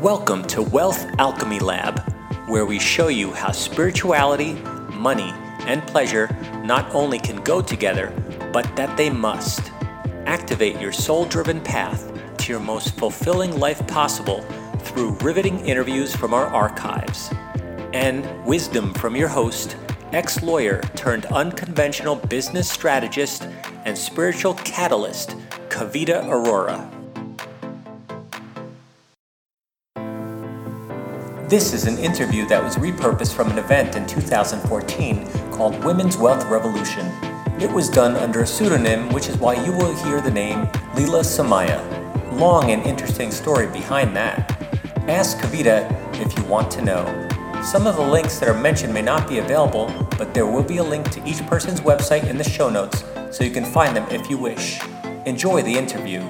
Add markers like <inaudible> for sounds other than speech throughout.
Welcome to Wealth Alchemy Lab, where we show you how spirituality, money, and pleasure not only can go together, but that they must. Activate your soul driven path to your most fulfilling life possible through riveting interviews from our archives and wisdom from your host, ex lawyer turned unconventional business strategist and spiritual catalyst, Kavita Arora. This is an interview that was repurposed from an event in 2014 called Women's Wealth Revolution. It was done under a pseudonym, which is why you will hear the name Leela Samaya. Long and interesting story behind that. Ask Kavita if you want to know. Some of the links that are mentioned may not be available, but there will be a link to each person's website in the show notes so you can find them if you wish. Enjoy the interview.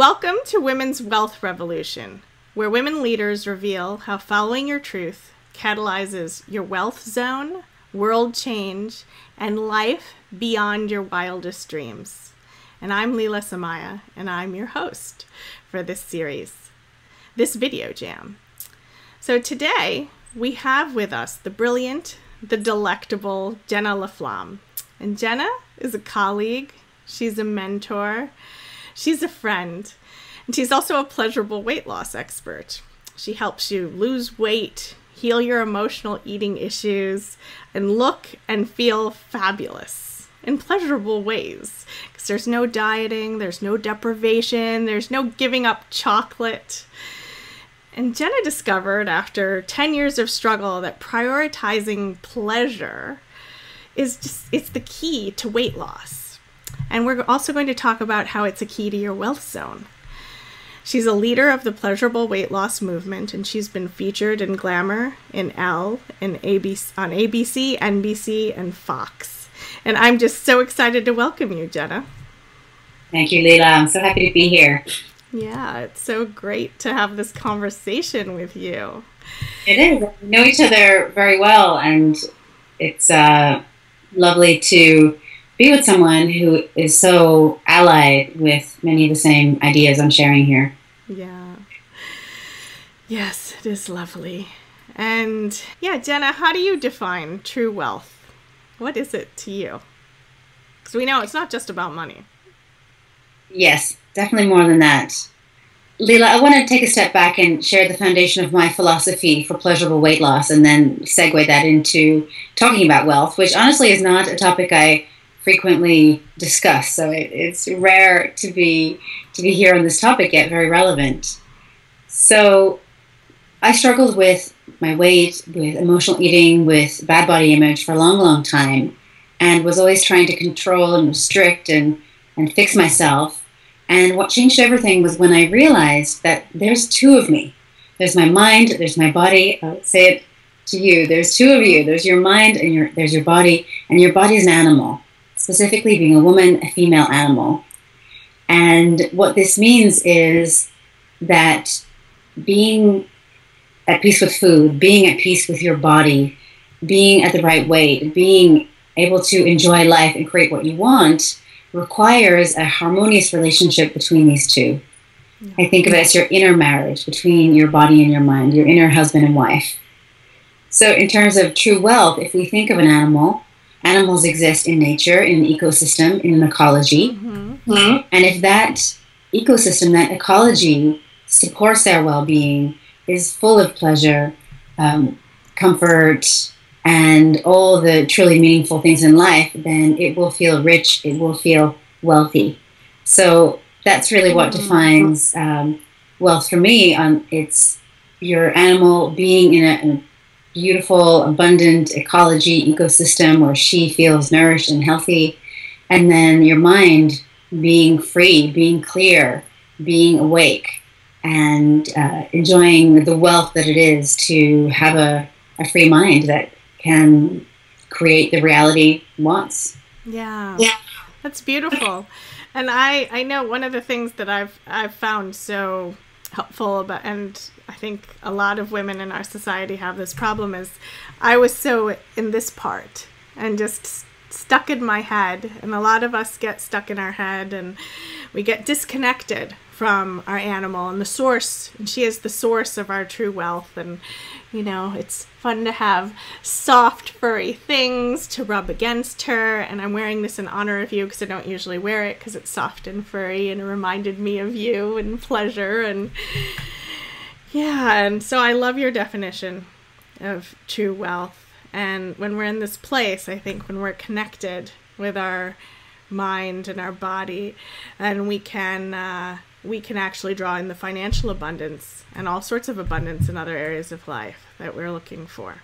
Welcome to Women's Wealth Revolution, where women leaders reveal how following your truth catalyzes your wealth zone, world change, and life beyond your wildest dreams. And I'm Leela Samaya, and I'm your host for this series, this video jam. So today we have with us the brilliant, the delectable Jena la Flamme. And Jena is a colleague, she's a mentor, She's a friend, and she's also a pleasurable weight loss expert. She helps you lose weight, heal your emotional eating issues, and look and feel fabulous in pleasurable ways. Because there's no dieting, there's no deprivation, there's no giving up chocolate. And Jena discovered after 10 years of struggle that prioritizing pleasure is just it's the key to weight loss. And we're also going to talk about how it's a key to your wealth zone. She's a leader of the pleasurable weight loss movement, and she's been featured in Glamour, in Elle, in ABC, on ABC, NBC, and Fox. And I'm just so excited to welcome you, Jena. Thank you, Leela. I'm so happy to be here. Yeah, it's so great to have this conversation with you. It is. We know each other very well, and it's uh, lovely to be with someone who is so allied with many of the same ideas I'm sharing here. Yeah. Yes, it is lovely. And yeah, Jena, how do you define true wealth? What is it to you? Because we know it's not just about money. Yes, definitely more than that. Leela, I want to take a step back and share the foundation of my philosophy for pleasurable weight loss and then segue that into talking about wealth, which honestly is not a topic I frequently discussed. So it, it's rare to be to be here on this topic yet very relevant. So I struggled with my weight, with emotional eating, with bad body image for a long, long time, and was always trying to control and restrict and and fix myself. And what changed everything was when I realized that there's two of me. There's my mind, there's my body. I'll say it to you. There's two of you. There's your mind and your there's your body, and your body is an animal specifically being a woman, a female animal. And what this means is that being at peace with food, being at peace with your body, being at the right weight, being able to enjoy life and create what you want requires a harmonious relationship between these two. I think of it as your inner marriage between your body and your mind, your inner husband and wife. So, in terms of true wealth, if we think of an animal, animals exist in nature, in an ecosystem, in an ecology. Mm-hmm. Mm-hmm. And if that ecosystem, that ecology supports their well being, is full of pleasure, um, comfort, and all the truly meaningful things in life, then it will feel rich, it will feel wealthy. So that's really what mm-hmm. defines um, wealth for me. Um, it's your animal being in a, in a beautiful, abundant ecology, ecosystem where she feels nourished and healthy. And then your mind being free, being clear, being awake, and uh, enjoying the wealth that it is to have a, a free mind that can create the reality wants. Yeah. Yeah. That's beautiful. And I, I know one of the things that I've I've found so helpful about and I think a lot of women in our society have this problem is I was so in this part and just stuck in my head. And a lot of us get stuck in our head and we get disconnected from our animal and the source. And she is the source of our true wealth. And, you know, it's fun to have soft, furry things to rub against her. And I'm wearing this in honor of you because I don't usually wear it because it's soft and furry and it reminded me of you and pleasure. And yeah, and so I love your definition of true wealth. And when we're in this place, I think when we're connected with our mind and our body, and we can uh, we can actually draw in the financial abundance and all sorts of abundance in other areas of life that we're looking for.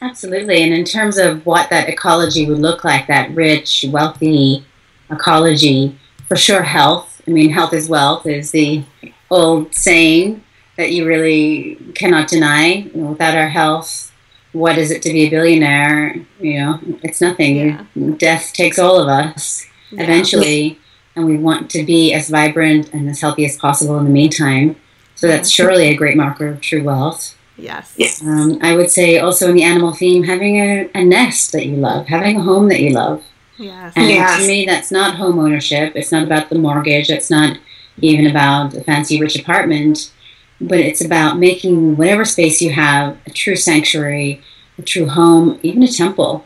Absolutely, and in terms of what that ecology would look like, that rich, wealthy ecology, for sure, health. I mean, health is wealth is the old saying that you really cannot deny. You know, without our health, what is it to be a billionaire? You know, it's nothing. Yeah. Death takes all of us yeah. eventually, and we want to be as vibrant and as healthy as possible in the meantime. So that's surely a great marker of true wealth. Yes. Um, I would say also in the animal theme, having a, a, nest that you love, having a home that you love. Yes. And yes. to me, that's not home ownership. It's not about the mortgage. It's not even about a fancy rich apartment but it's about making whatever space you have a true sanctuary, a true home, even a temple.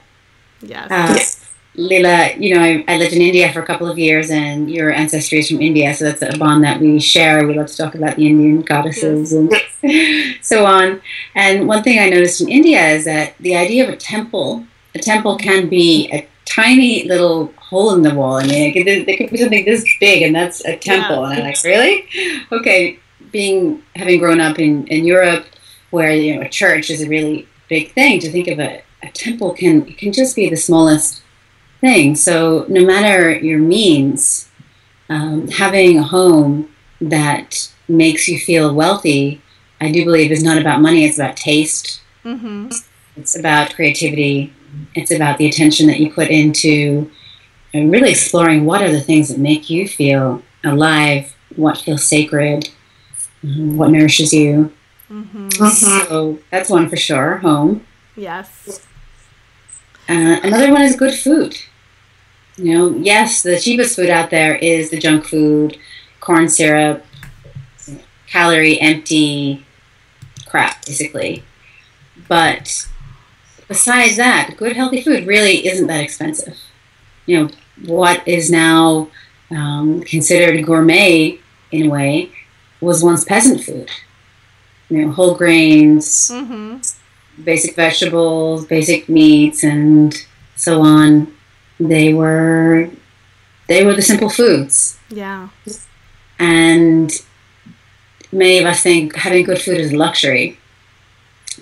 Yes. Uh, Leela, you know, I, lived in India for a couple of years, and your ancestry is from India, so that's a bond that we share. We love to talk about the Indian goddesses yes. and <laughs> so on. And one thing I noticed in India is that the idea of a temple, a temple can be a tiny little hole in the wall. I mean, it could, it could be something this big, and that's a temple. Yeah. And I'm like, really? Okay, being having grown up in, in Europe, where you know a church is a really big thing, to think of a, a temple can can just be the smallest thing. So no matter your means, um, having a home that makes you feel wealthy, I do believe is not about money. It's about taste. Mm-hmm. It's about creativity. It's about the attention that you put into and really exploring what are the things that make you feel alive, what feels sacred, mm-hmm. what nourishes you. Mm-hmm. So that's one for sure. Home. Yes. Uh, another one is good food. You know, yes, the cheapest food out there is the junk food, corn syrup, calorie empty crap, basically. But besides that, good healthy food really isn't that expensive. You know, what is now um, considered gourmet in a way was once peasant food. You know, whole grains, mm-hmm. Basic vegetables, basic meats, and so on. They were they were the simple foods. Yeah. And many of us think having good food is a luxury,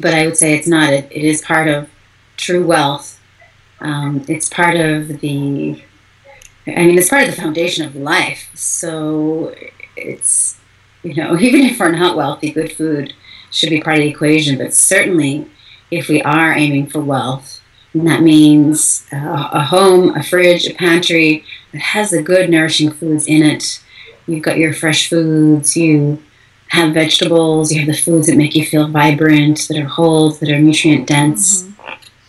but I would say it's not. It, it is part of true wealth. Um, it's part of the. I mean, it's part of the foundation of life. So it's you know, <laughs> even if we're not wealthy, good food should be part of the equation. But certainly, if we are aiming for wealth, that means uh, a home, a fridge, a pantry that has the good, nourishing foods in it. You've got your fresh foods. You have vegetables. You have the foods that make you feel vibrant, that are whole, that are nutrient dense. Mm-hmm.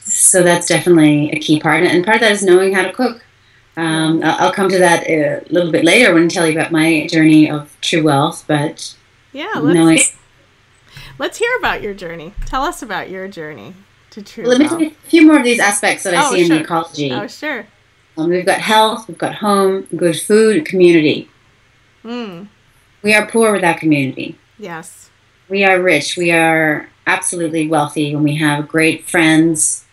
So that's definitely a key part. And part of that is knowing how to cook. Um, I'll come to that a little bit later when I tell you about my journey of true wealth. But yeah, let's, knowing, let's hear about your journey. Tell us about your journey to true. Let me tell you a few more of these aspects that I oh, see sure. in the ecology. Oh, sure. Um, we've got health, we've got home, good food, community. Mm. We are poor without community. Yes. We are rich. We are absolutely wealthy when we have great friends.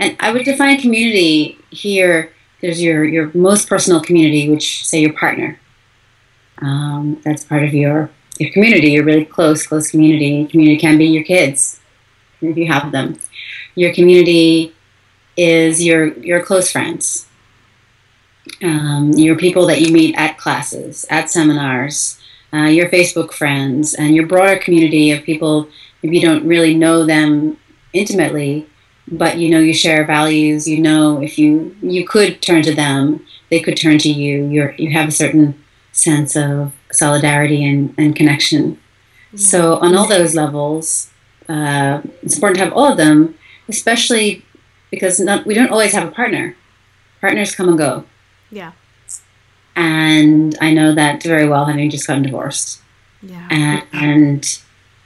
And I would define community here there's your, your most personal community, which say your partner. Um, that's part of your, your community, your really close, close community. Community can be your kids, if you have them. Your community is your, your close friends. Um, your people that you meet at classes, at seminars, uh, your Facebook friends, and your broader community of people, if you don't really know them intimately, but you know you share values you know if you you could turn to them they could turn to you you're you have a certain sense of solidarity and, and connection yeah. so on all those levels uh, it's important to have all of them especially because not, we don't always have a partner partners come and go. Yeah. And I know that very well, having just gotten divorced. Yeah. And, and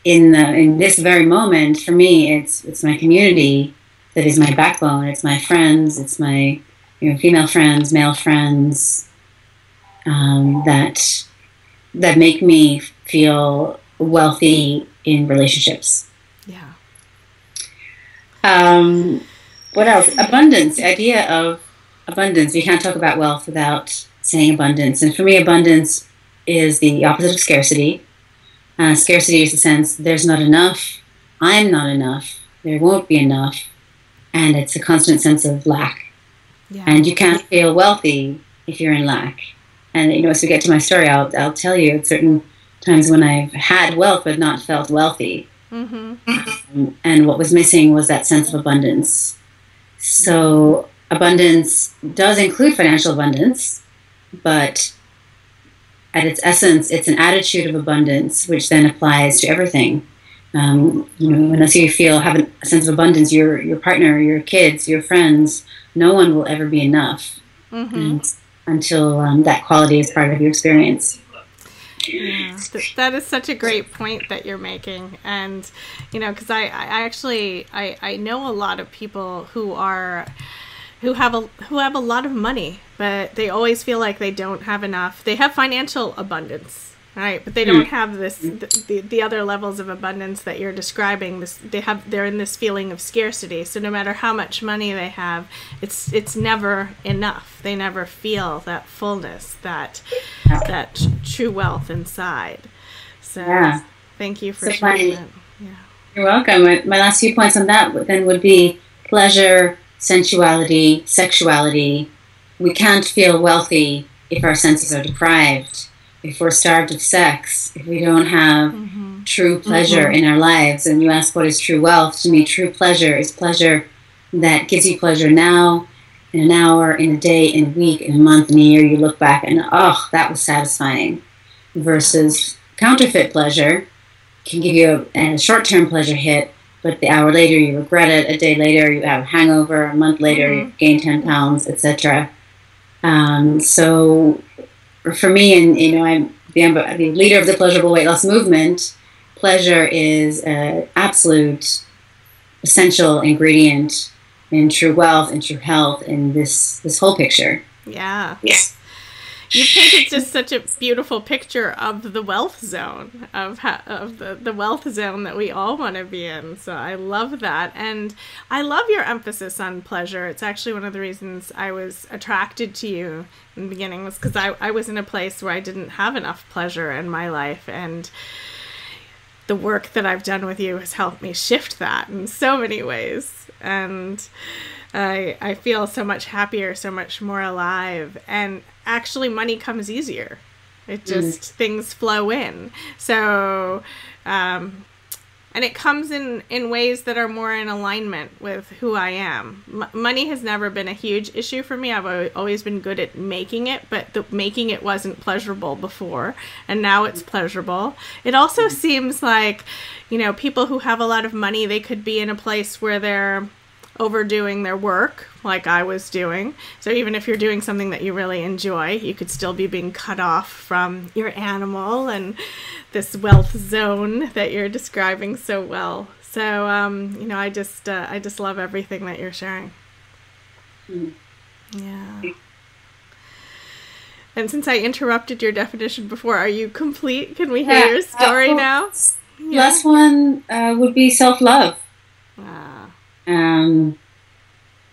in the in this very moment, for me, it's it's my community that is my backbone. It's my friends. It's my you know female friends, male friends um, that that make me feel wealthy in relationships. Yeah. Um, what else? Abundance. The idea of abundance. You can't talk about wealth without saying abundance. And for me, abundance is the opposite of scarcity. Uh, scarcity is the sense there's not enough, I'm not enough, there won't be enough, and it's a constant sense of lack. Yeah. And you can't feel wealthy if you're in lack. And you know, as we get to my story, I'll I'll tell you at certain times when I've had wealth but not felt wealthy. mm-hmm. Um, and what was missing was that sense of abundance. So abundance does include financial abundance, but at its essence, it's an attitude of abundance, which then applies to everything. Um, you know, unless you feel have a sense of abundance, your your partner, your kids, your friends, no one will ever be enough Mm-hmm. Until um, that quality is part of your experience. Yeah, th- that is such a great point that you're making, and you know, because I, I actually I, I know a lot of people who are who have a who have a lot of money, but they always feel like they don't have enough. They have financial abundance, right? But they don't have this mm. the, the, the other levels of abundance that you're describing. This they have they're in this feeling of scarcity. So no matter how much money they have, it's it's never enough. They never feel that fullness, that that true wealth inside. So Yeah. thank you for So sharing my- Yeah. You're welcome. My, my last few points on that then would be pleasure, sensuality, sexuality. We can't feel wealthy if our senses are deprived, if we're starved of sex, if we don't have Mm-hmm. true pleasure in our lives. And you ask what is true wealth? To me, true pleasure is pleasure that gives you pleasure now, in an hour, in a day, in a week, in a month, in a year. You look back and, oh, that was satisfying. Versus counterfeit pleasure can give you a, a short term pleasure hit, but the hour later you regret it, a day later you have a hangover, a month later you gain 10 pounds, etc. Um, so for me, and you know, I'm the, the leader of the pleasurable weight loss movement. Pleasure is an absolute essential ingredient in true wealth and true health in this this whole picture. Yeah. Yes. You painted <laughs> just such a beautiful picture of the wealth zone of ha- of the, the wealth zone that we all want to be in. So I love that, and I love your emphasis on pleasure. It's actually one of the reasons I was attracted to you in the beginning was because I, I was in a place where I didn't have enough pleasure in my life, and the work that I've done with you has helped me shift that in so many ways. And I I feel so much happier, so much more alive, and actually money comes easier. It just things flow in. So, um, and it comes in in ways that are more in alignment with who I am. M- money has never been a huge issue for me. I've al- always been good at making it, but the making it wasn't pleasurable before, and now it's pleasurable. It also seems like, you know, people who have a lot of money, they could be in a place where they're overdoing their work like I was doing. So even if you're doing something that you really enjoy, you could still be being cut off from your animal and this wealth zone that you're describing so well. So um, you know, I just uh, I just love everything that you're sharing. Mm. Yeah. And since I interrupted your definition before, are you complete? Can we hear Yeah, your uh, story well, now? Last one uh, would be self love. Ah, Um,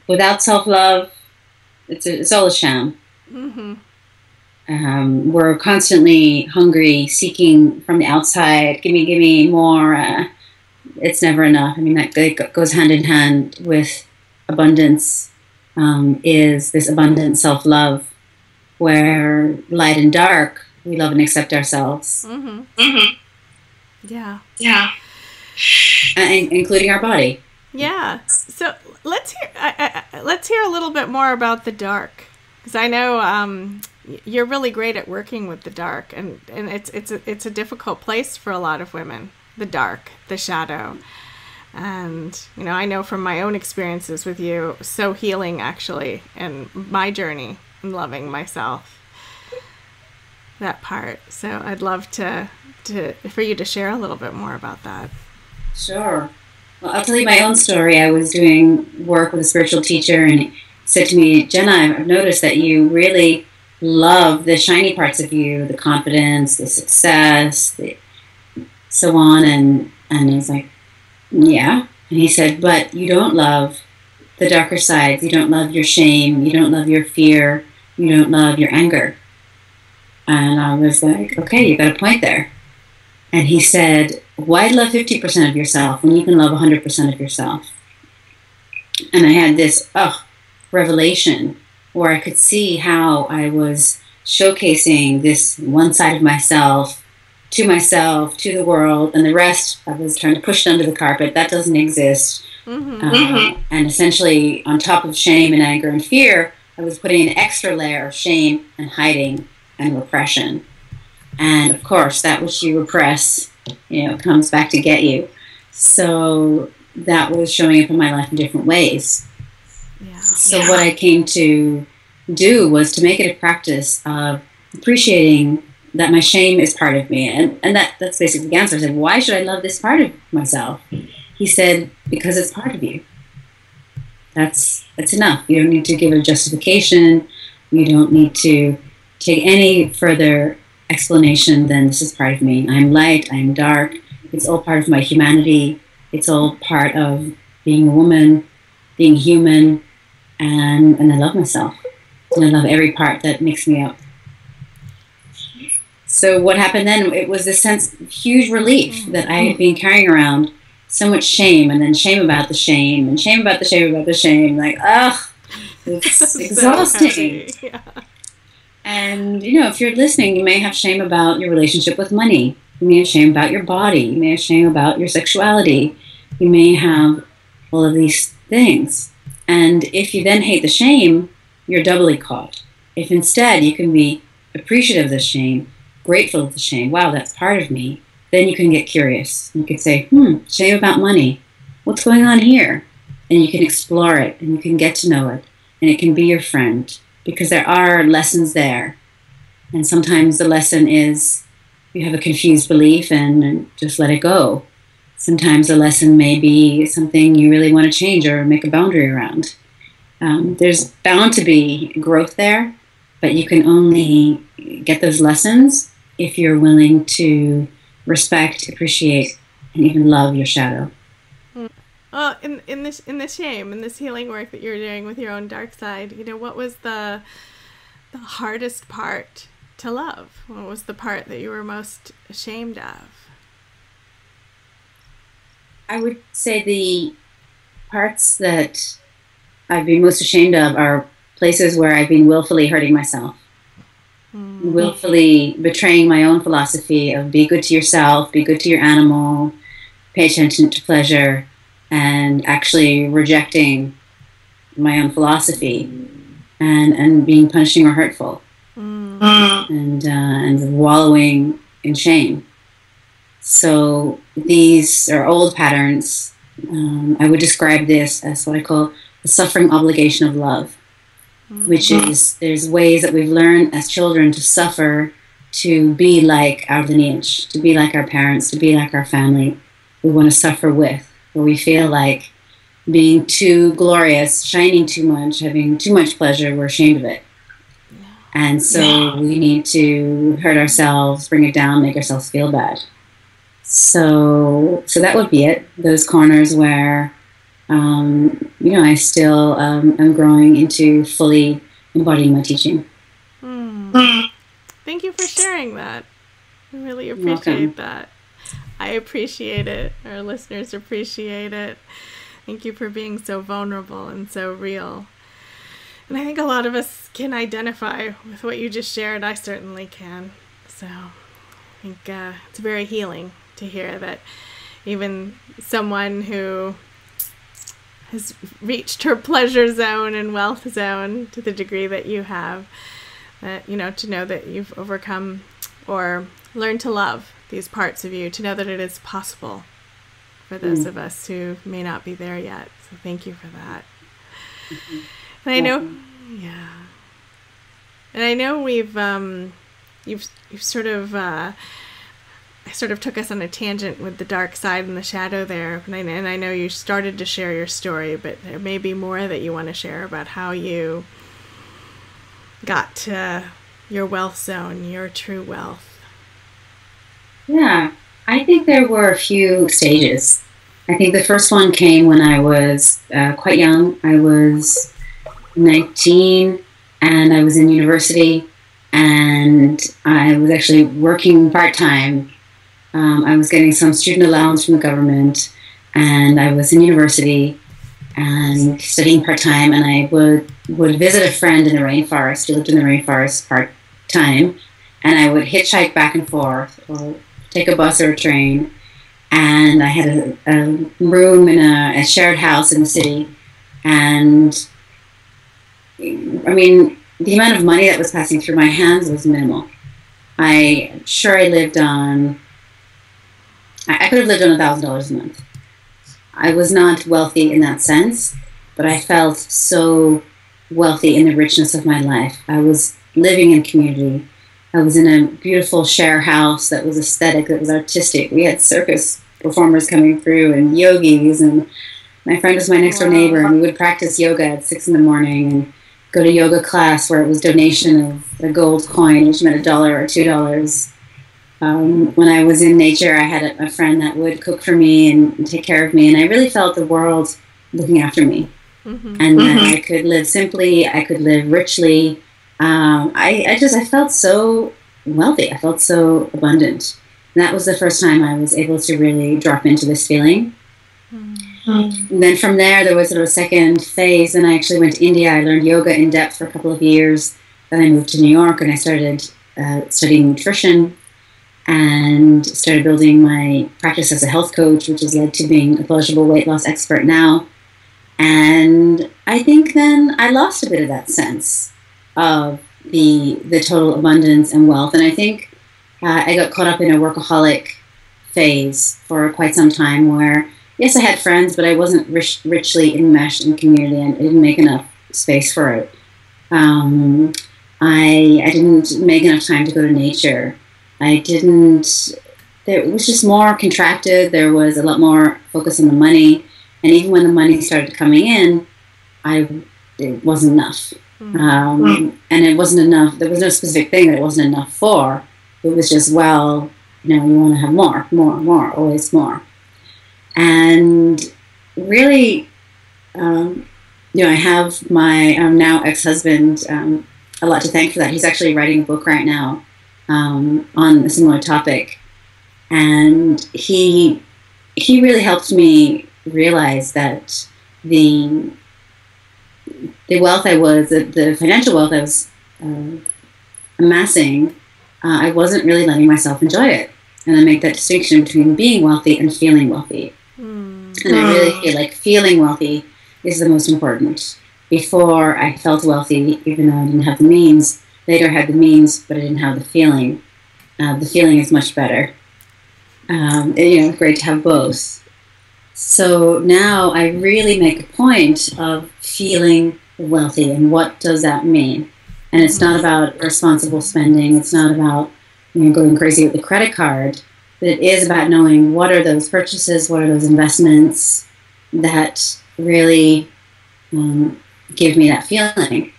without self love, it's a, it's all a sham. mm-hmm. Um, we're constantly hungry, seeking from the outside. Give me, give me more. Uh, it's never enough. I mean, that go- goes hand in hand with abundance. Um, is this abundant self love, where light and dark, we love and accept ourselves, Mm-hmm. mm-hmm. Yeah. yeah, and, including our body. Yeah. So let's hear let's hear a little bit more about the dark, because I know um, you're really great at working with the dark, and, and it's it's a, it's a difficult place for a lot of women. The dark, the shadow. And, you know, I know from my own experiences with you, so healing actually, and my journey in loving myself. That part. So I'd love to, to for you to share a little bit more about that. Sure. Well, I'll tell you my own story. I was doing work with a spiritual teacher, and he said to me, Jena, I've noticed that you really love the shiny parts of you, the confidence, the success, the so on. And, and he's like, yeah. And he said, but you don't love the darker sides. You don't love your shame. You don't love your fear. You don't love your anger. And I was like, okay, you got a point there. And he said, why love 50% of yourself when you can love 100% of yourself? And I had this, oh, revelation where I could see how I was showcasing this one side of myself to myself, to the world, and the rest I was trying to push under the carpet. That doesn't exist. Mm-hmm. Uh, mm-hmm. And essentially, on top of shame and anger and fear, I was putting an extra layer of shame and hiding and repression. And of course, that which you repress, you know, comes back to get you. So that was showing up in my life in different ways. Yeah. So yeah. what I came to do was to make it a practice of appreciating that my shame is part of me. And, and that, that's basically the answer. I said, why should I love this part of myself? He said, because it's part of you. That's, that's enough. You don't need to give it a justification. You don't need to take any further explanation than this is part of me. I'm light, I'm dark. It's all part of my humanity. It's all part of being a woman, being human, and, and I love myself. And I love every part that makes me up. So what happened then? It was this sense of huge relief mm-hmm. that I had been carrying around so much shame, and then shame about the shame, and shame about the shame about the shame. Like, ugh, <laughs> it's exhausting. <laughs> yeah. And you know, if you're listening, you may have shame about your relationship with money. You may have shame about your body. You may have shame about your sexuality. You may have all of these things. And if you then hate the shame, you're doubly caught. If instead you can be appreciative of the shame, grateful of the shame, wow, that's part of me, then you can get curious. You can say, hmm, shame about money. What's going on here? And you can explore it and you can get to know it and it can be your friend because there are lessons there. And sometimes the lesson is you have a confused belief and just let it go. Sometimes the lesson may be something you really want to change or make a boundary around. Um, there's bound to be growth there, but you can only get those lessons if you're willing to respect, appreciate, and even love your shadow. Uh, in in this in this shame in this healing work that you're doing with your own dark side, you know, what was the the hardest part to love? What was the part that you were most ashamed of? I would say the parts that I've been most ashamed of are places where I've been willfully hurting myself. Mm. Willfully betraying my own philosophy of be good to yourself, be good to your animal, pay attention to pleasure, and actually rejecting my own philosophy and, and being punishing or hurtful mm. and, uh, and wallowing in shame. So these are old patterns. Um, I would describe this as what I call the suffering obligation of love, mm. which is there's ways that we've learned as children to suffer to be like our lineage, to be like our parents, to be like our family. We want to suffer with where we feel like being too glorious, shining too much, having too much pleasure, we're ashamed of it. And so yeah. we need to hurt ourselves, bring it down, make ourselves feel bad. So, so that would be it. Those corners where, um, you know, I still um, am growing into fully embodying my teaching. Mm. Thank you for sharing that. I really appreciate that. I appreciate it. Our listeners appreciate it. Thank you for being so vulnerable and so real. And I think a lot of us can identify with what you just shared. I certainly can. So I think uh, it's very healing to hear that even someone who has reached her pleasure zone and wealth zone to the degree that you have, that, you know, to know that you've overcome or learned to love these parts of you, to know that it is possible for those mm. of us who may not be there yet. So thank you for that. Mm-hmm. <laughs> And I know, yeah. And I know we've um, you've you've sort of uh, sort of took us on a tangent with the dark side and the shadow there, and I, and I know you started to share your story, but there may be more that you want to share about how you got to your wealth zone, your true wealth. Yeah, I think there were a few stages. I think the first one came when I was uh, quite young. I was 19 and I was in university and I was actually working part time. Um, I was getting some student allowance from the government and I was in university and studying part time and I would would visit a friend in the rainforest who lived in the rainforest part time and I would hitchhike back and forth or take a bus or a train and I had a, a room in a, a shared house in the city and I mean, the amount of money that was passing through my hands was minimal. I sure I lived on. I, I could have lived on a thousand dollars a month. I was not wealthy in that sense, but I felt so wealthy in the richness of my life. I was living in community. I was in a beautiful share house that was aesthetic, that was artistic. We had circus performers coming through and yogis, and my friend was my next door neighbor, and we would practice yoga at six in the morning. And go to yoga class where it was donation of a gold coin, which meant a dollar or two dollars. Um, when I was in nature, I had a, a, friend that would cook for me and, and, take care of me, and I really felt the world looking after me, mm-hmm. and mm-hmm. that I could live simply, I could live richly. Um, I, I just I felt so wealthy. I felt so abundant. And that was the first time I was able to really drop into this feeling. Mm-hmm. And then from there, there was sort of a second phase, and I actually went to India. I learned yoga in depth for a couple of years. Then I moved to New York, and I started uh, studying nutrition and started building my practice as a health coach, which has led to being a pleasurable weight loss expert now. And I think then I lost a bit of that sense of the the total abundance and wealth. And I think uh, I got caught up in a workaholic phase for quite some time where yes, I had friends, but I wasn't rich, richly enmeshed in community, and I didn't make enough space for it. Um, I I didn't make enough time to go to nature. I didn't. There, it was just more contracted. There was a lot more focus on the money, and even when the money started coming in, I it wasn't enough. Mm-hmm. Um, and it wasn't enough. There was no specific thing that it wasn't enough for. It was just well, you know, you want to have more, more, more, always more and really, um, you know, I have my um, now ex-husband um, a lot to thank for that. He's actually writing a book right now um, on a similar topic, and he he really helped me realize that the the wealth I was, the, the financial wealth I was uh, amassing, uh, I wasn't really letting myself enjoy it. And I make that distinction between being wealthy and feeling wealthy. And I really feel like feeling wealthy is the most important. Before I felt wealthy, even though I didn't have the means, later I had the means, but I didn't have the feeling. Uh, the feeling is much better. Um, and, you know, great to have both. So now I really make a point of feeling wealthy and what does that mean? And it's not about responsible spending. It's not about you know, going crazy with the credit card but it is about knowing what are those purchases, what are those investments that really um, give me that feeling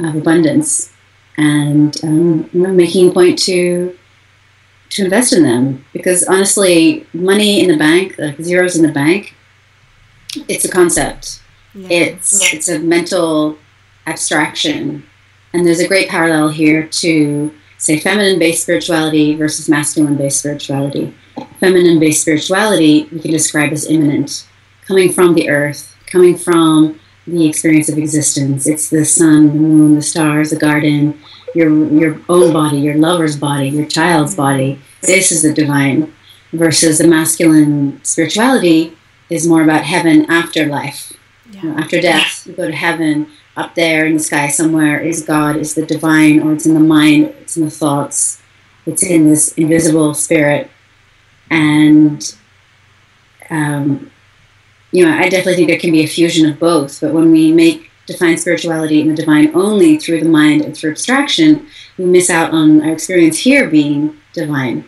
of abundance, and um, making a point to to invest in them because honestly, money in the bank, like zeros in the bank, it's a concept. Yeah. It's yeah. it's a mental abstraction, and there's a great parallel here to say feminine based spirituality versus masculine based spirituality. Feminine based spirituality we can describe as immanent, coming from the earth, coming from the experience of existence. It's the sun, the moon, the stars, the garden, your your own body, your lover's body, your child's body. This is the divine. Versus the masculine spirituality is more about heaven after life. Yeah. You know, after death, you go to heaven up there in the sky somewhere is God, is the divine, or it's in the mind, it's in the thoughts, it's in this invisible spirit. And um, you know, I definitely think there can be a fusion of both. But when we make define spirituality and the divine only through the mind and through abstraction, we miss out on our experience here being divine.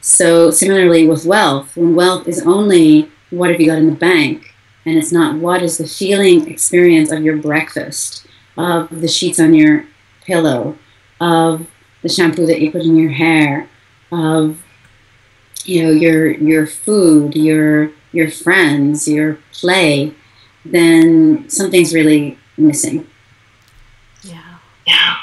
So similarly with wealth, when wealth is only what have you got in the bank, and it's not what is the feeling experience of your breakfast, of the sheets on your pillow, of the shampoo that you put in your hair, of you know your your food, your your friends, your play, then something's really missing. Yeah. Yeah.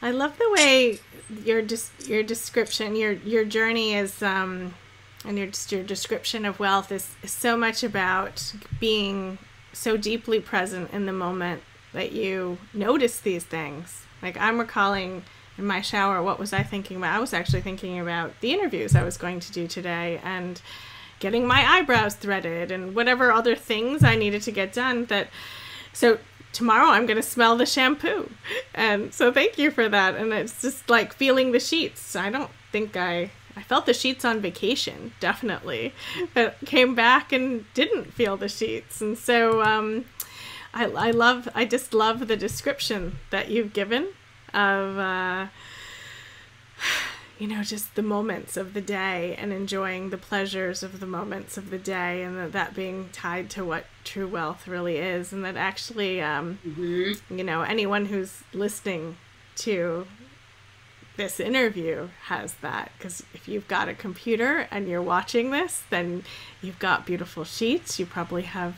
I love the way your dis- your description, your your journey is, um, and your your description of wealth is, is so much about being so deeply present in the moment that you notice these things. Like I'm recalling in my shower, what was I thinking about? I was actually thinking about the interviews I was going to do today and getting my eyebrows threaded and whatever other things I needed to get done that so tomorrow I'm going to smell the shampoo. And so thank you for that. And it's just like feeling the sheets. I don't think I I felt the sheets on vacation, definitely. But came back and didn't feel the sheets. And so um, I, I love, I just love the description that you've given of, uh, you know, just the moments of the day and enjoying the pleasures of the moments of the day, and that, that being tied to what true wealth really is. And that actually, um, mm-hmm. you know, anyone who's listening to this interview has that because if you've got a computer and you're watching this then you've got beautiful sheets you probably have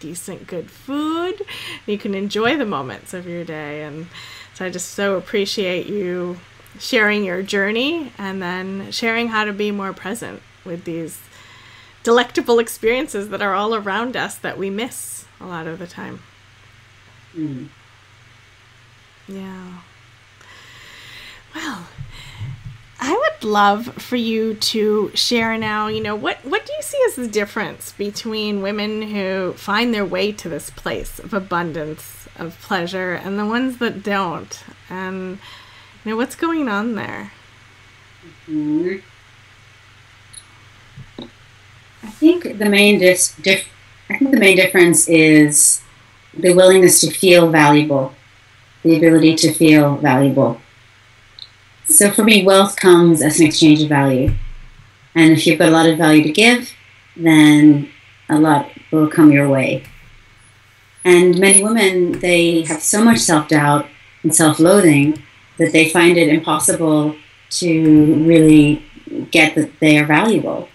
decent good food you can enjoy the moments of your day and so I just so appreciate you sharing your journey and then sharing how to be more present with these delectable experiences that are all around us that we miss a lot of the time. Mm. Yeah. Well, I would love for you to share now, you know, what what do you see as the difference between women who find their way to this place of abundance of pleasure and the ones that don't. And know what's going on there. Mm-hmm. I think the main dis- dif- I think the main difference is the willingness to feel valuable, the ability to feel valuable. So for me, wealth comes as an exchange of value. And if you've got a lot of value to give, then a lot will come your way. And many women, they have so much self doubt and self loathing that they find it impossible to really get that they are valuable.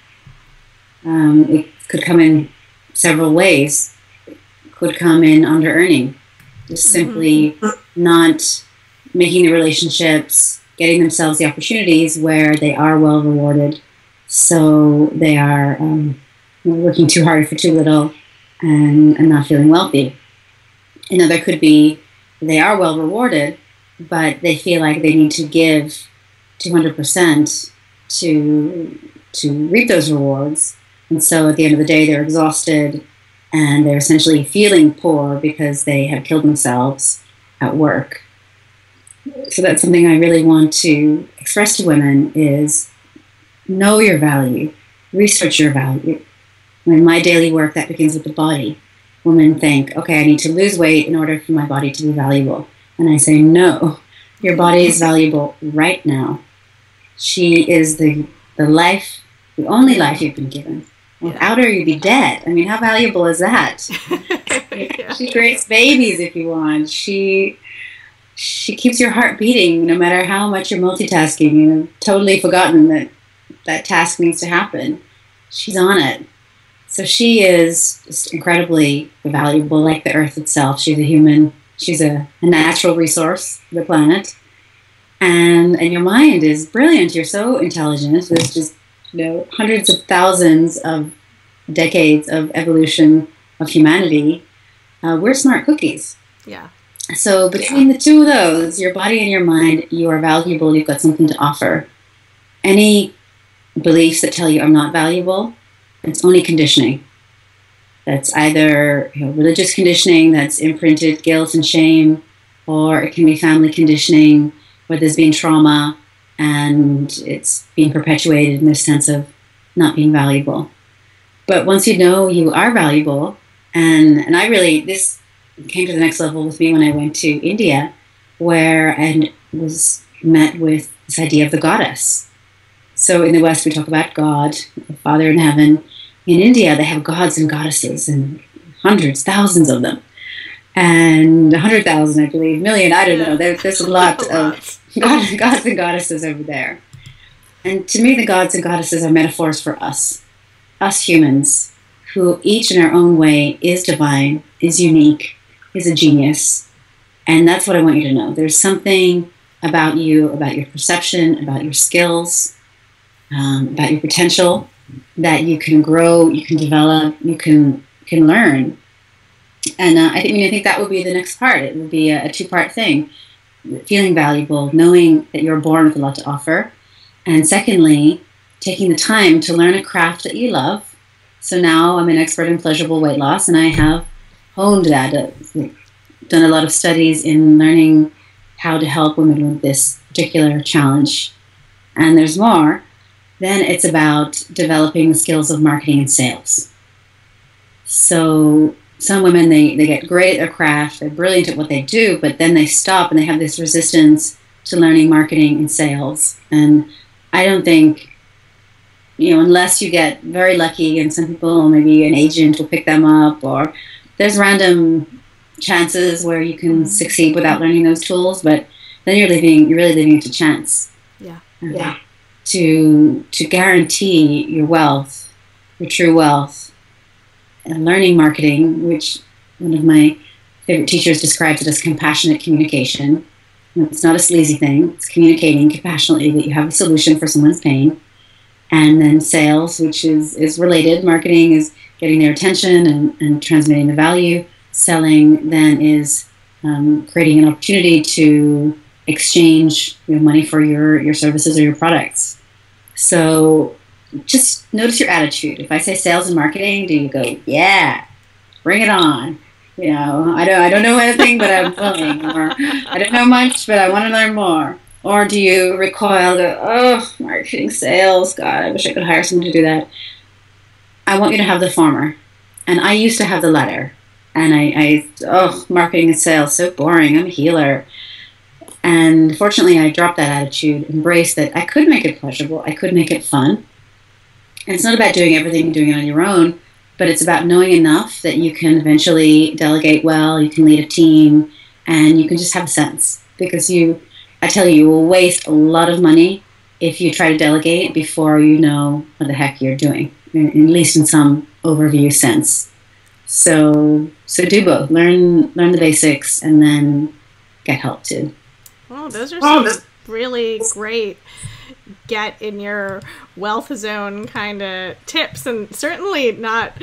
Um, it could come in several ways. It could come in under earning, just simply mm-hmm. not making the relationships, getting themselves the opportunities where they are well rewarded. So they are um, working too hard for too little and, and not feeling wealthy Another could be they are well rewarded, but they feel like they need to give 200% to to reap those rewards. And so at the end of the day, they're exhausted and they're essentially feeling poor because they have killed themselves at work. So that's something I really want to express to women is know your value, research your value. In my daily work, that begins with the body women think, okay, I need to lose weight in order for my body to be valuable. And I say, no, your body is valuable right now. She is the, the life, the only life you've been given. Without her, you'd be dead. I mean, how valuable is that? <laughs> yeah. She creates babies if you want. She she keeps your heart beating no matter how much you're multitasking. You've totally forgotten that that task needs to happen. She's on it. So she is just incredibly valuable, like the Earth itself. She's a human. She's a, a natural resource, the planet, and and your mind is brilliant. You're so intelligent. There's just you know hundreds of thousands of decades of evolution of humanity. Uh, we're smart cookies. Yeah. So between the two of those, your body and your mind, you are valuable. You've got something to offer. Any beliefs that tell you I'm not valuable it's only conditioning. That's either you know, religious conditioning that's imprinted guilt and shame, or it can be family conditioning where there's been trauma and it's being perpetuated in this sense of not being valuable. But once you know you are valuable, and and I really this came to the next level with me when I went to India, where I was met with this idea of the goddess. So in the West, we talk about God, the Father in heaven. In India, they have gods and goddesses, and hundreds, thousands of them, and a hundred thousand, I believe, million. I don't know. There, there's a <laughs> lot of <laughs> God, gods and goddesses over there. And to me, the gods and goddesses are metaphors for us, us humans, who each in our own way is divine, is unique, is a genius. And that's what I want you to know. There's something about you, about your perception, about your skills, um, about your potential that you can grow, you can develop, you can can learn. And uh, I, think, I mean, I think that would be the next part. It would be a, a two-part thing: feeling valuable, knowing that you're born with a lot to offer, and secondly, taking the time to learn a craft that you love. So now I'm an expert in pleasurable weight loss, and I have honed that, uh, done a lot of studies in learning how to help women with this particular challenge. And there's more. Then it's about developing the skills of marketing and sales. So some women they, they get great at their craft, they're brilliant at what they do, but then they stop and they have this resistance to learning marketing and sales. And I don't think, you know, unless you get very lucky and some people, maybe an agent will pick them up, or there's random chances where you can mm-hmm. succeed without learning those tools, but then you're living, you're really living it to chance. Yeah. Yeah. To to guarantee your wealth, your true wealth, and learning marketing, which one of my favorite teachers describes it as compassionate communication it's not a sleazy thing. It's communicating compassionately that you have a solution for someone's pain. And then sales, which is, is related. Marketing is getting their attention and, and transmitting the value. Selling then is um, creating an opportunity to exchange your money for your, your services or your products. So just notice your attitude. If I say sales and marketing, do you go, yeah, bring it on? you know, I don't, I don't know anything, but I'm willing, or I don't know much, but I want to learn more. Or do you recoil, go, oh, marketing, sales, God, I wish I could hire someone to do that. I want you to have the former. And I used to have the latter. And I, I oh, marketing and sales, so boring. I'm a healer. And fortunately, I dropped that attitude, embraced that I could make it pleasurable, I could make it fun. And it's not about doing everything and doing it on your own but it's about knowing enough that you can eventually delegate well, you can lead a team, and you can just have a sense. Because you, I tell you, you will waste a lot of money if you try to delegate before you know what the heck you're doing, at least in some overview sense. So, so do both. Learn, learn the basics, and then get help too. Oh, those are um, some really great get in your wealth zone kind of tips and certainly not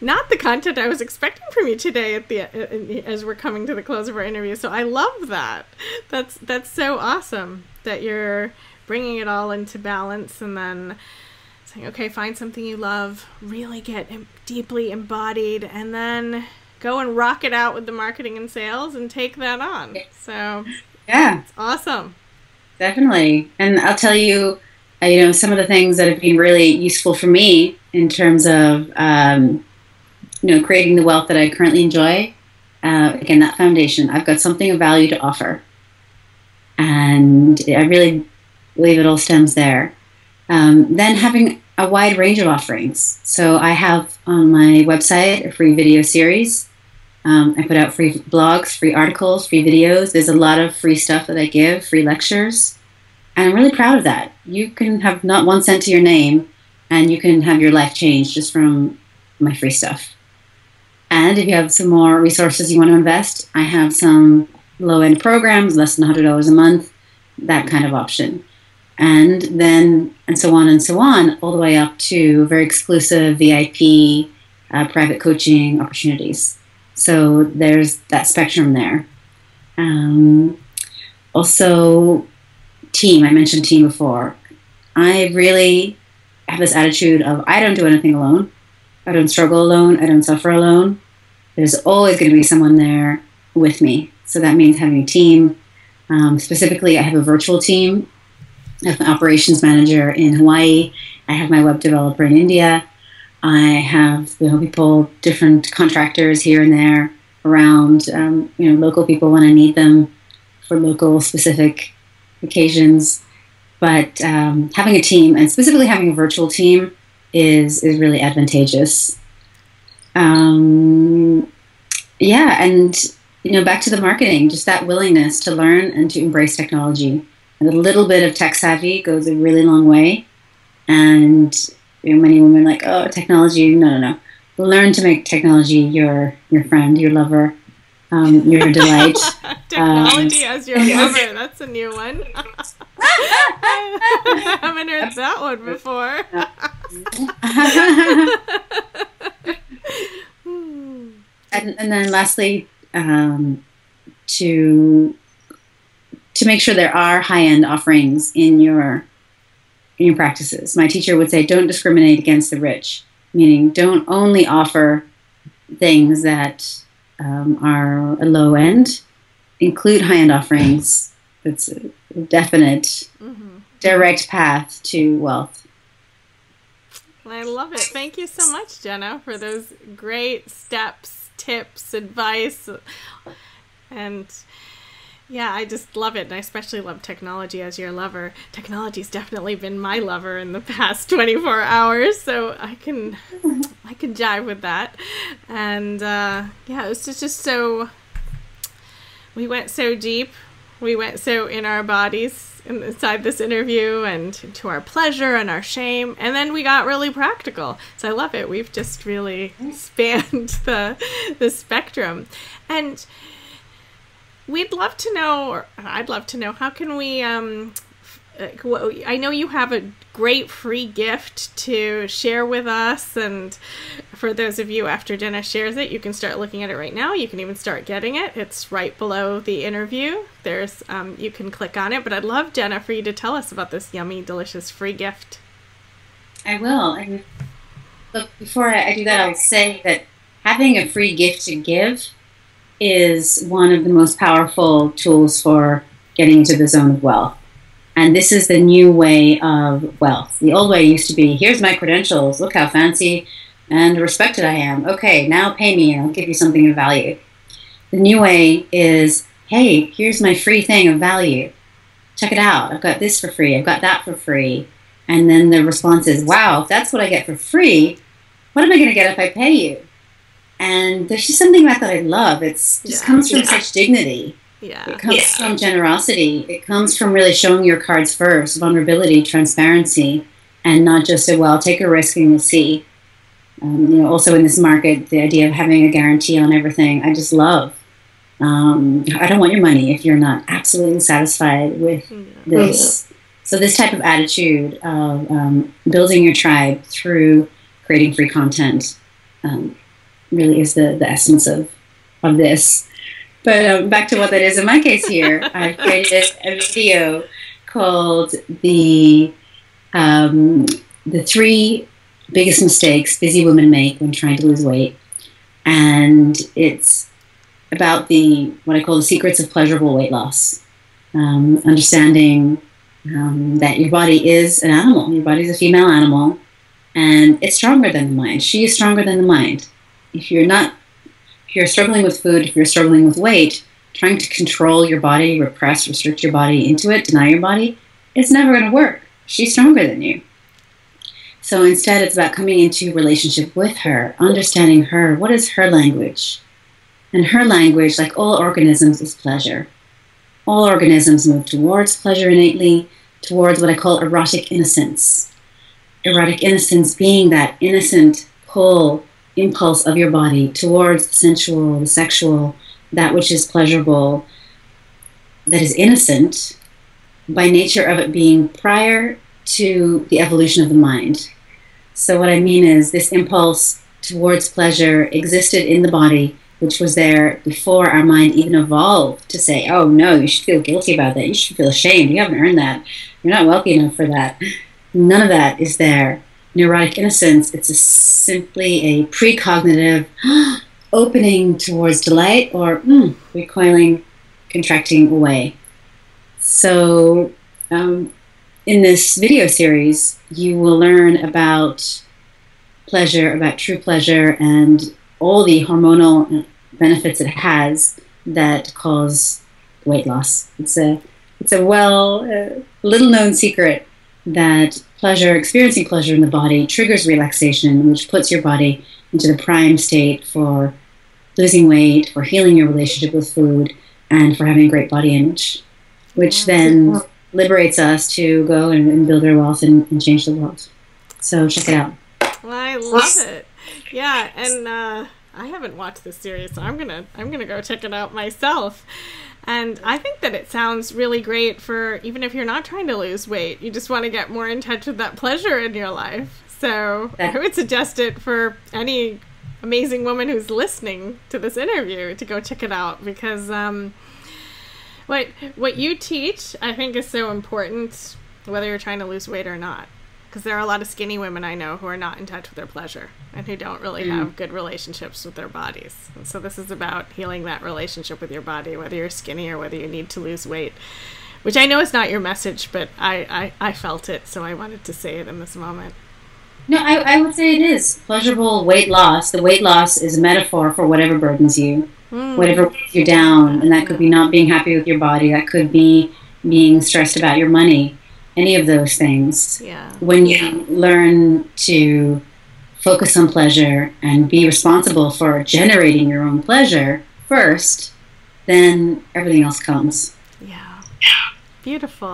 not the content I was expecting from you today at the uh, as we're coming to the close of our interview. So I love that. That's that's so awesome that you're bringing it all into balance and then saying okay find something you love really get deeply embodied and then go and rock it out with the marketing and sales and take that on. So yeah it's awesome Definitely. And I'll tell you, uh, you know, some of the things that have been really useful for me in terms of, um, you know, creating the wealth that I currently enjoy. Uh, again, that foundation. I've got something of value to offer. And I really believe it all stems there. Um, then having a wide range of offerings. So I have on my website a free video series. Um, I put out free blogs, free articles, free videos. There's a lot of free stuff that I give, free lectures. And I'm really proud of that. You can have not one cent to your name and you can have your life changed just from my free stuff. And if you have some more resources you want to invest, I have some low end programs, less than $100 a month, that kind of option. And then, and so on and so on, all the way up to very exclusive VIP uh, private coaching opportunities. So there's that spectrum there. Um, also, team. I mentioned team before. I really have this attitude of I don't do anything alone. I don't struggle alone. I don't suffer alone. There's always going to be someone there with me. So that means having a team. Um, specifically, I have a virtual team I have an operations manager in Hawaii. I have my web developer in India. I have you know people, different contractors here and there around. Um, you know, local people when I need them for local specific occasions. But um, having a team, and specifically having a virtual team, is is really advantageous. Um, yeah, and you know, back to the marketing, just that willingness to learn and to embrace technology. And a little bit of tech savvy goes a really long way. And many women are like, oh, technology, no, no, no. Learn to make technology your your friend, your lover, um, your <laughs> delight. technology um, as your <laughs> lover. That's a new one. <laughs> I haven't heard that one before. and, and then lastly, um, to to make sure there are high end offerings in your in your practices. My teacher would say, "Don't discriminate against the rich," meaning don't only offer things that um, are a low end. Include high end offerings. It's a definite, mm-hmm. direct path to wealth. I love it. Thank you so much, Jena, for those great steps, tips, advice, and yeah, I just love it. And I especially love technology as your lover. Technology's definitely been my lover in the <laughs> past 24 hours, so I can I can jive with that. And uh, yeah, it was just, just so we went so deep. We went so in our bodies inside this interview and to our pleasure and our shame. And then we got really practical. So I love it. We've just really spanned <laughs> the the spectrum. And we'd love to know, or I'd love to know, how can we um, uh, I know you have a great free gift to share with us. And for those of you after Jena shares it, you can start looking at it right now. You can even start getting it. It's right below the interview. There's um, you can click on it. But I'd love Jena for you to tell us about this yummy, delicious free gift. I will. And but before I do that, I'll say that having a free gift to give is one of the most powerful tools for getting into the zone of wealth. And this is the new way of wealth. The old way used to be here's my credentials, look how fancy and respected I am. Okay, now pay me and I'll give you something of value. The new way is hey, here's my free thing of value. Check it out. I've got this for free, I've got that for free. And then the response is, wow, if that's what I get for free, what am I going to get if I pay you? And there's just something about that I love. It just yeah. comes from yeah. such dignity. Yeah. It comes yeah. from generosity. It comes from really showing your cards first, vulnerability, transparency, and not just a well, take a risk and you'll see. Um, you know, also in this market, the idea of having a guarantee on everything, I just love. Um, I don't want your money if you're not absolutely satisfied with mm-hmm. this. So this type of attitude of um, building your tribe through creating free content um, really is the, the essence of of this. But um, back to what that is in my case here, I created a video called the um, the three biggest mistakes busy women make when trying to lose weight, and it's about the what I call the secrets of pleasurable weight loss. Um, understanding um, that your body is an animal, your body is a female animal, and it's stronger than the mind. She is stronger than the mind. If you're not if you're struggling with food, if you're struggling with weight, trying to control your body, repress, restrict your body into it, deny your body, it's never going to work. She's stronger than you. So instead, it's about coming into relationship with her, understanding her. What is her language? And her language, like all organisms, is pleasure. All organisms move towards pleasure innately, towards what I call erotic innocence. Erotic innocence being that innocent pull impulse of your body towards the sensual, the sexual, that which is pleasurable, that is innocent, by nature of it being prior to the evolution of the mind. So, what I mean is, this impulse towards pleasure existed in the body, which was there before our mind even evolved to say, oh no, you should feel guilty about that. You should feel ashamed. You haven't earned that. You're not wealthy enough for that. None of that is there neurotic innocence, it's a, simply a precognitive <gasps> opening towards delight or mm, recoiling, contracting away. So, um, in this video series, you will learn about pleasure, about true pleasure, and all the hormonal benefits it has that cause weight loss. It's a it's a well uh, little known secret that pleasure, experiencing pleasure in the body, triggers relaxation, which puts your body into the prime state for losing weight, for healing your relationship with food, and for having a great body image, which then liberates us to go and, and build our wealth and, and, change the world. So check it out. I love it. Yeah, and uh, I haven't watched this series, so I'm gonna I'm gonna go check it out myself. And I think that it sounds really great for even if you're not trying to lose weight, you just want to get more in touch with that pleasure in your life. So I would suggest it for any amazing woman who's listening to this interview to go check it out because um, what what you teach I think is so important whether you're trying to lose weight or not because there are a lot of skinny women I know who are not in touch with their pleasure and who don't really mm. have good relationships with their bodies. And so this is about healing that relationship with your body, whether you're skinny or whether you need to lose weight. Which I know is not your message, but I, I, I felt it, so I wanted to say it in this moment. No, I, I would say it is. Pleasurable weight loss. The weight loss is a metaphor for whatever burdens you, mm. whatever you're down. And that could be not being happy with your body, that could be being stressed about your money any of those things. Yeah. When you learn to focus on pleasure and be responsible for generating your own pleasure first, then everything else comes. Yeah. Beautiful.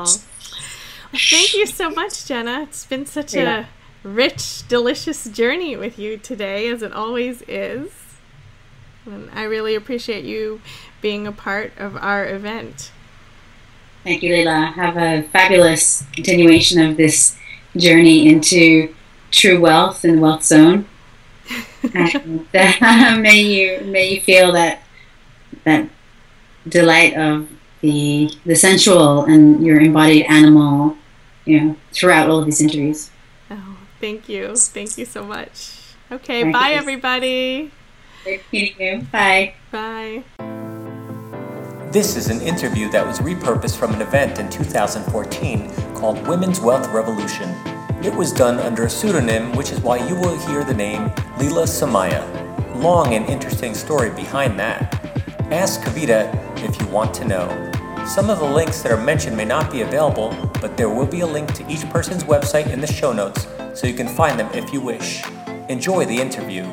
Well, thank you so much, Jena. It's been such yeah. a rich, delicious journey with you today, as it always is. And I really appreciate you being a part of our event. Thank you, Leila. Have a fabulous continuation of this journey into true wealth and wealth zone. <laughs> and uh, <laughs> may you may you feel that that delight of the the sensual and your embodied animal, you know, throughout all of these interviews. Oh, thank you, thank you so much. Okay, bye everybody. Great meeting you. Bye. Bye. This is an interview that was repurposed from an event in 2014 called Women's Wealth Revolution. It was done under a pseudonym, which is why you will hear the name Leila Samaya. Long and interesting story behind that. Ask Kavita if you want to know. Some of the links that are mentioned may not be available, but there will be a link to each person's website in the show notes so you can find them if you wish. Enjoy the interview.